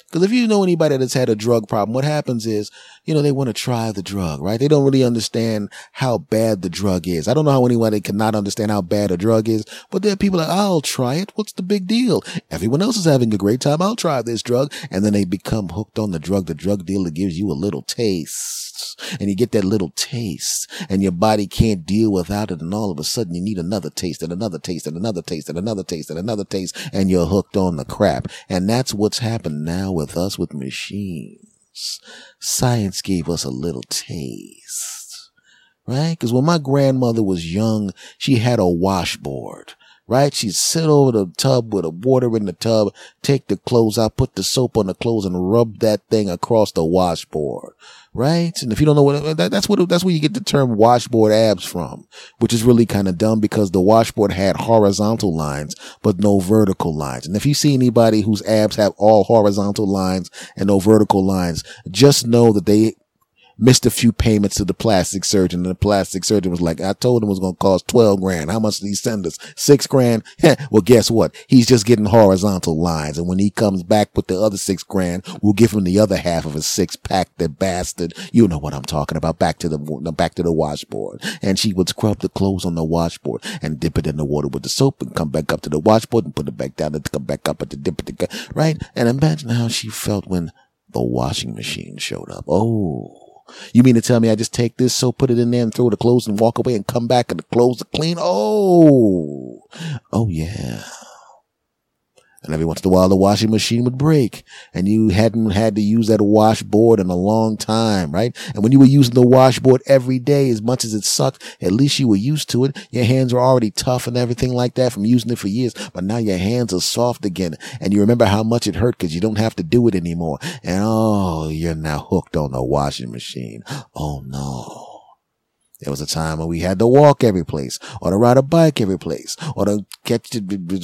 Because if you know anybody that's had a drug problem, what happens is, you know, they want to try the drug, right? They don't really understand how bad the drug is. I don't know how anyone cannot understand how bad a drug is, but there are people that I'll try it. What's the big deal? Everyone else is having a great time. I'll try this drug. And then they become hooked on the drug. The drug dealer gives you a little taste and you get that little taste and your body can't deal without it. And all of a sudden you need another taste and another taste and another taste and another taste and another taste and you're hooked on the crap. And that's what's happened now with us with machines. Science gave us a little taste, right? Because when my grandmother was young, she had a washboard right? She'd sit over the tub with the water in the tub, take the clothes out, put the soap on the clothes and rub that thing across the washboard, right? And if you don't know what uh, that, that's what that's where you get the term washboard abs from, which is really kind of dumb because the washboard had horizontal lines but no vertical lines. And if you see anybody whose abs have all horizontal lines and no vertical lines, just know that they missed a few payments to the plastic surgeon. And the plastic surgeon was like, I told him it was going to cost 12 grand. How much did he send us? Six grand? well, guess what? He's just getting horizontal lines. And when he comes back with the other six grand, we'll give him the other half of a six pack, the bastard. You know what I'm talking about. Back to the, back to the washboard. And she would scrub the clothes on the washboard and dip it in the water with the soap and come back up to the washboard and put it back down and come back up at the dip it, right? And imagine how she felt when the washing machine showed up. Oh. You mean to tell me I just take this soap, put it in there and throw the clothes and walk away and come back and the clothes are clean? Oh, oh yeah. And every once in a while, the washing machine would break and you hadn't had to use that washboard in a long time, right? And when you were using the washboard every day, as much as it sucked, at least you were used to it. Your hands were already tough and everything like that from using it for years. But now your hands are soft again and you remember how much it hurt because you don't have to do it anymore. And oh, you're now hooked on the washing machine. Oh no. There was a time when we had to walk every place, or to ride a bike every place, or to catch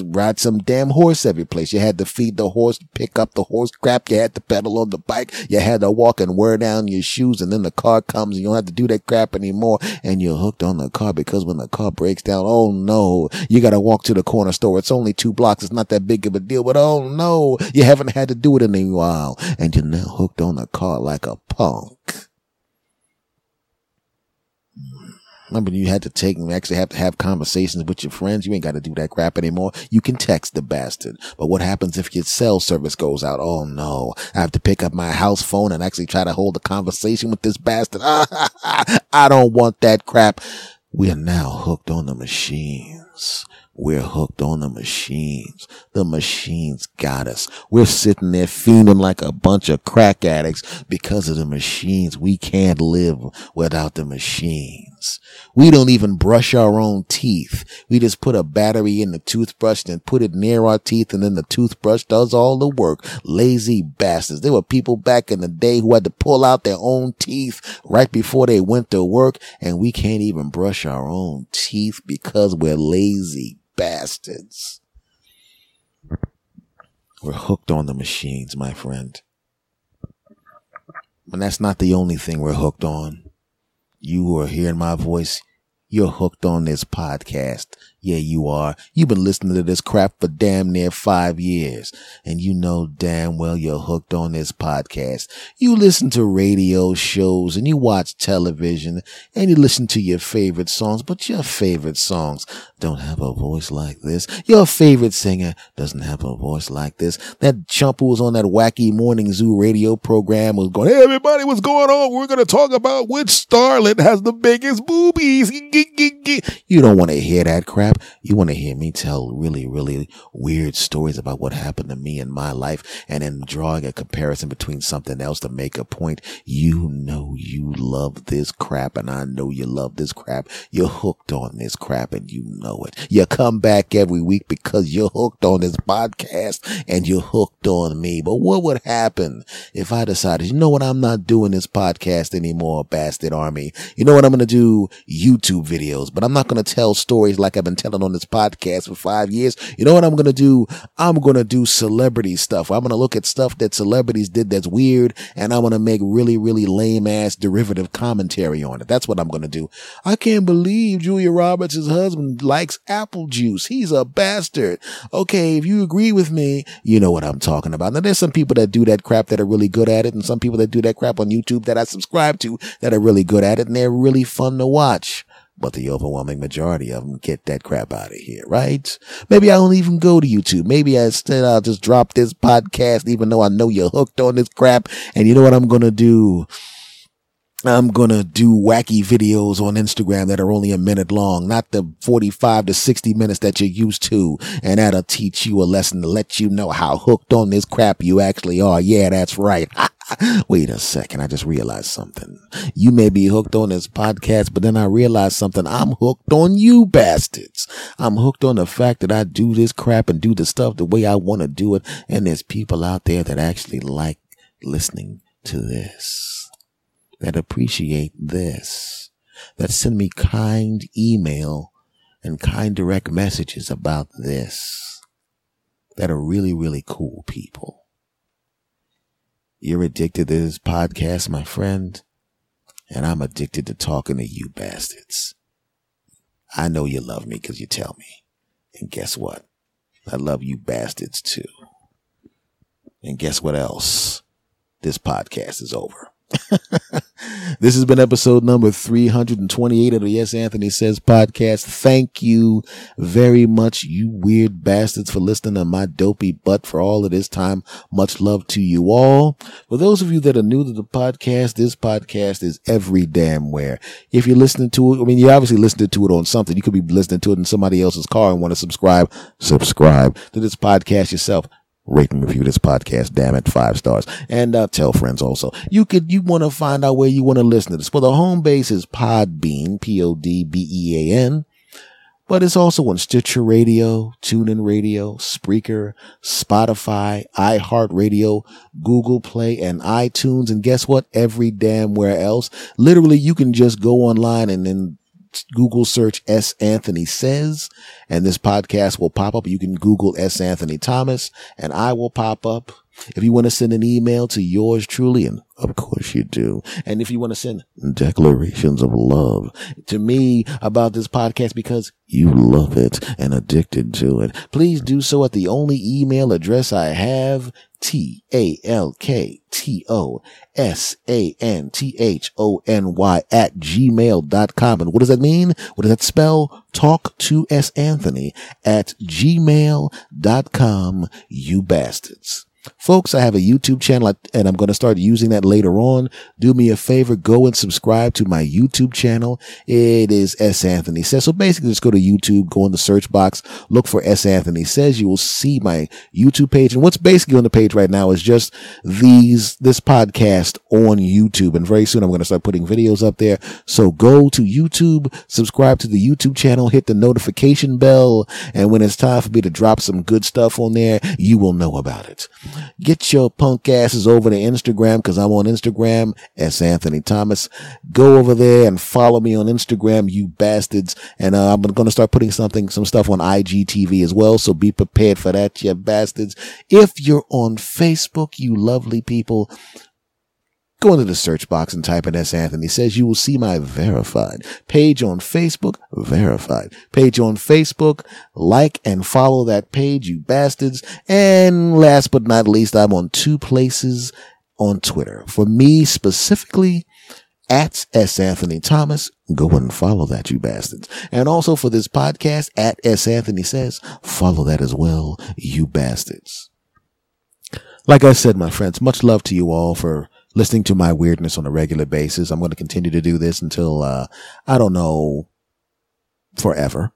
ride some damn horse every place. You had to feed the horse, pick up the horse crap. You had to pedal on the bike. You had to walk and wear down your shoes, and then the car comes, and you don't have to do that crap anymore. And you're hooked on the car because when the car breaks down, oh no, you got to walk to the corner store. It's only two blocks. It's not that big of a deal, but oh no, you haven't had to do it in a while, and you're now hooked on the car like a punk. Remember, you had to take and actually have to have conversations with your friends. You ain't got to do that crap anymore. You can text the bastard. But what happens if your cell service goes out? Oh no. I have to pick up my house phone and actually try to hold a conversation with this bastard. I don't want that crap. We are now hooked on the machines. We're hooked on the machines. The machines got us. We're sitting there fiending like a bunch of crack addicts because of the machines. We can't live without the machines. We don't even brush our own teeth. We just put a battery in the toothbrush and put it near our teeth and then the toothbrush does all the work. Lazy bastards. There were people back in the day who had to pull out their own teeth right before they went to work and we can't even brush our own teeth because we're lazy bastards. We're hooked on the machines, my friend. And that's not the only thing we're hooked on. You are hearing my voice, you're hooked on this podcast. Yeah, you are. You've been listening to this crap for damn near five years. And you know damn well you're hooked on this podcast. You listen to radio shows and you watch television and you listen to your favorite songs, but your favorite songs don't have a voice like this. Your favorite singer doesn't have a voice like this. That chump who was on that wacky morning zoo radio program was going, Hey, everybody, what's going on? We're going to talk about which starlet has the biggest boobies. You don't want to hear that crap. You want to hear me tell really, really weird stories about what happened to me in my life and then drawing a comparison between something else to make a point. You know you love this crap and I know you love this crap. You're hooked on this crap and you know it. You come back every week because you're hooked on this podcast and you're hooked on me. But what would happen if I decided, you know what? I'm not doing this podcast anymore, bastard army. You know what? I'm going to do YouTube videos, but I'm not going to tell stories like I've been telling on this podcast for five years. You know what I'm going to do? I'm going to do celebrity stuff. I'm going to look at stuff that celebrities did that's weird and I'm to make really, really lame ass derivative commentary on it. That's what I'm going to do. I can't believe Julia Roberts' husband likes apple juice. He's a bastard. Okay. If you agree with me, you know what I'm talking about. Now there's some people that do that crap that are really good at it and some people that do that crap on YouTube that I subscribe to that are really good at it and they're really fun to watch but the overwhelming majority of them get that crap out of here, right? Maybe I don't even go to YouTube. Maybe instead I'll just drop this podcast, even though I know you're hooked on this crap. And you know what I'm going to do? I'm to do wacky videos on Instagram that are only a minute long, not the 45 to 60 minutes that you're used to. And that'll teach you a lesson to let you know how hooked on this crap you actually are. Yeah, that's right. Wait a second. I just realized something. You may be hooked on this podcast, but then I realized something. I'm hooked on you bastards. I'm hooked on the fact that I do this crap and do the stuff the way I want to do it. And there's people out there that actually like listening to this that appreciate this, that send me kind email and kind direct messages about this, that are really, really cool people. You're addicted to this podcast, my friend, and I'm addicted to talking to you bastards. I know you love me because you tell me. And guess what? I love you bastards too. And guess what else? This podcast is over. this has been episode number 328 of the S. Anthony Says podcast. Thank you very much, you weird bastards, for listening to my dopey butt for all of this time. Much love to you all. For those of you that are new to the podcast, this podcast is every damn where. If you're listening to it, I mean, you obviously listening to it on something. You could be listening to it in somebody else's car and want to subscribe. Subscribe to this podcast yourself rate and review this podcast. Damn it, five stars. And uh, tell friends also. You could, you want to find out where you want to listen to this. Well, the home base is Podbean, P-O-D-B-E-A-N. But it's also on Stitcher Radio, TuneIn Radio, Spreaker, Spotify, iHeartRadio, Google Play, and iTunes. And guess what? Every damn where else. Literally, you can just go online and then Google search S. Anthony says, and this podcast will pop up. You can Google S. Anthony Thomas, and I will pop up. If you want to send an email to yours truly, and of course you do. And if you want to send declarations of love to me about this podcast because you love it and addicted to it, please do so at the only email address I have T A L K T O S A N T H O N Y at gmail.com. And what does that mean? What does that spell? Talk to S Anthony at gmail.com, you bastards. Folks, I have a YouTube channel and I'm going to start using that later on. Do me a favor, go and subscribe to my YouTube channel. It is S. Anthony Says. So basically just go to YouTube, go in the search box, look for S. Anthony Says. You will see my YouTube page. And what's basically on the page right now is just these, this podcast on YouTube. And very soon I'm going to start putting videos up there. So go to YouTube, subscribe to the YouTube channel, hit the notification bell. And when it's time for me to drop some good stuff on there, you will know about it. Get your punk asses over to Instagram because I'm on Instagram as Anthony Thomas. Go over there and follow me on Instagram, you bastards. And uh, I'm going to start putting something, some stuff on IGTV as well. So be prepared for that, you bastards. If you're on Facebook, you lovely people, Go into the search box and type in S. Anthony says you will see my verified page on Facebook, verified page on Facebook. Like and follow that page, you bastards. And last but not least, I'm on two places on Twitter. For me specifically, at S. Anthony Thomas. Go and follow that, you bastards. And also for this podcast, at S. Anthony says, follow that as well, you bastards. Like I said, my friends, much love to you all for listening to my weirdness on a regular basis. I'm going to continue to do this until, uh, I don't know, forever.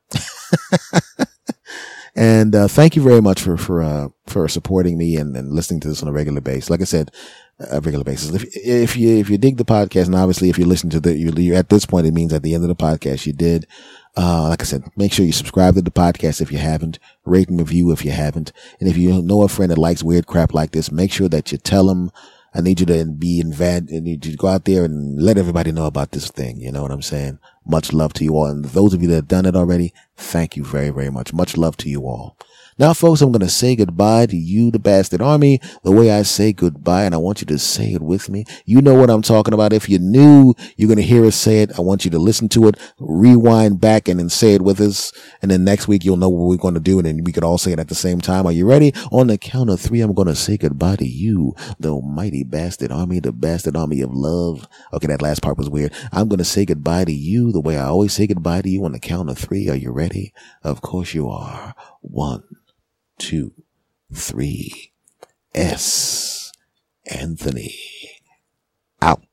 and, uh, thank you very much for, for, uh, for supporting me and, and listening to this on a regular basis. Like I said, a regular basis. If, if you, if you dig the podcast and obviously if you listen to the, you, you at this point, it means at the end of the podcast, you did, uh, like I said, make sure you subscribe to the podcast if you haven't, rate and review if you haven't. And if you know a friend that likes weird crap like this, make sure that you tell them, I need you to be invent, I need you to go out there and let everybody know about this thing. You know what I'm saying? Much love to you all. And those of you that have done it already, thank you very, very much. Much love to you all. Now, folks, I'm going to say goodbye to you, the bastard army, the way I say goodbye. And I want you to say it with me. You know what I'm talking about. If you're new, you're going to hear us say it. I want you to listen to it, rewind back and then say it with us. And then next week, you'll know what we're going to do. And then we could all say it at the same time. Are you ready? On the count of three, I'm going to say goodbye to you, the mighty bastard army, the bastard army of love. Okay. That last part was weird. I'm going to say goodbye to you the way I always say goodbye to you on the count of three. Are you ready? Of course you are. One two, three. S. Anthony. Out.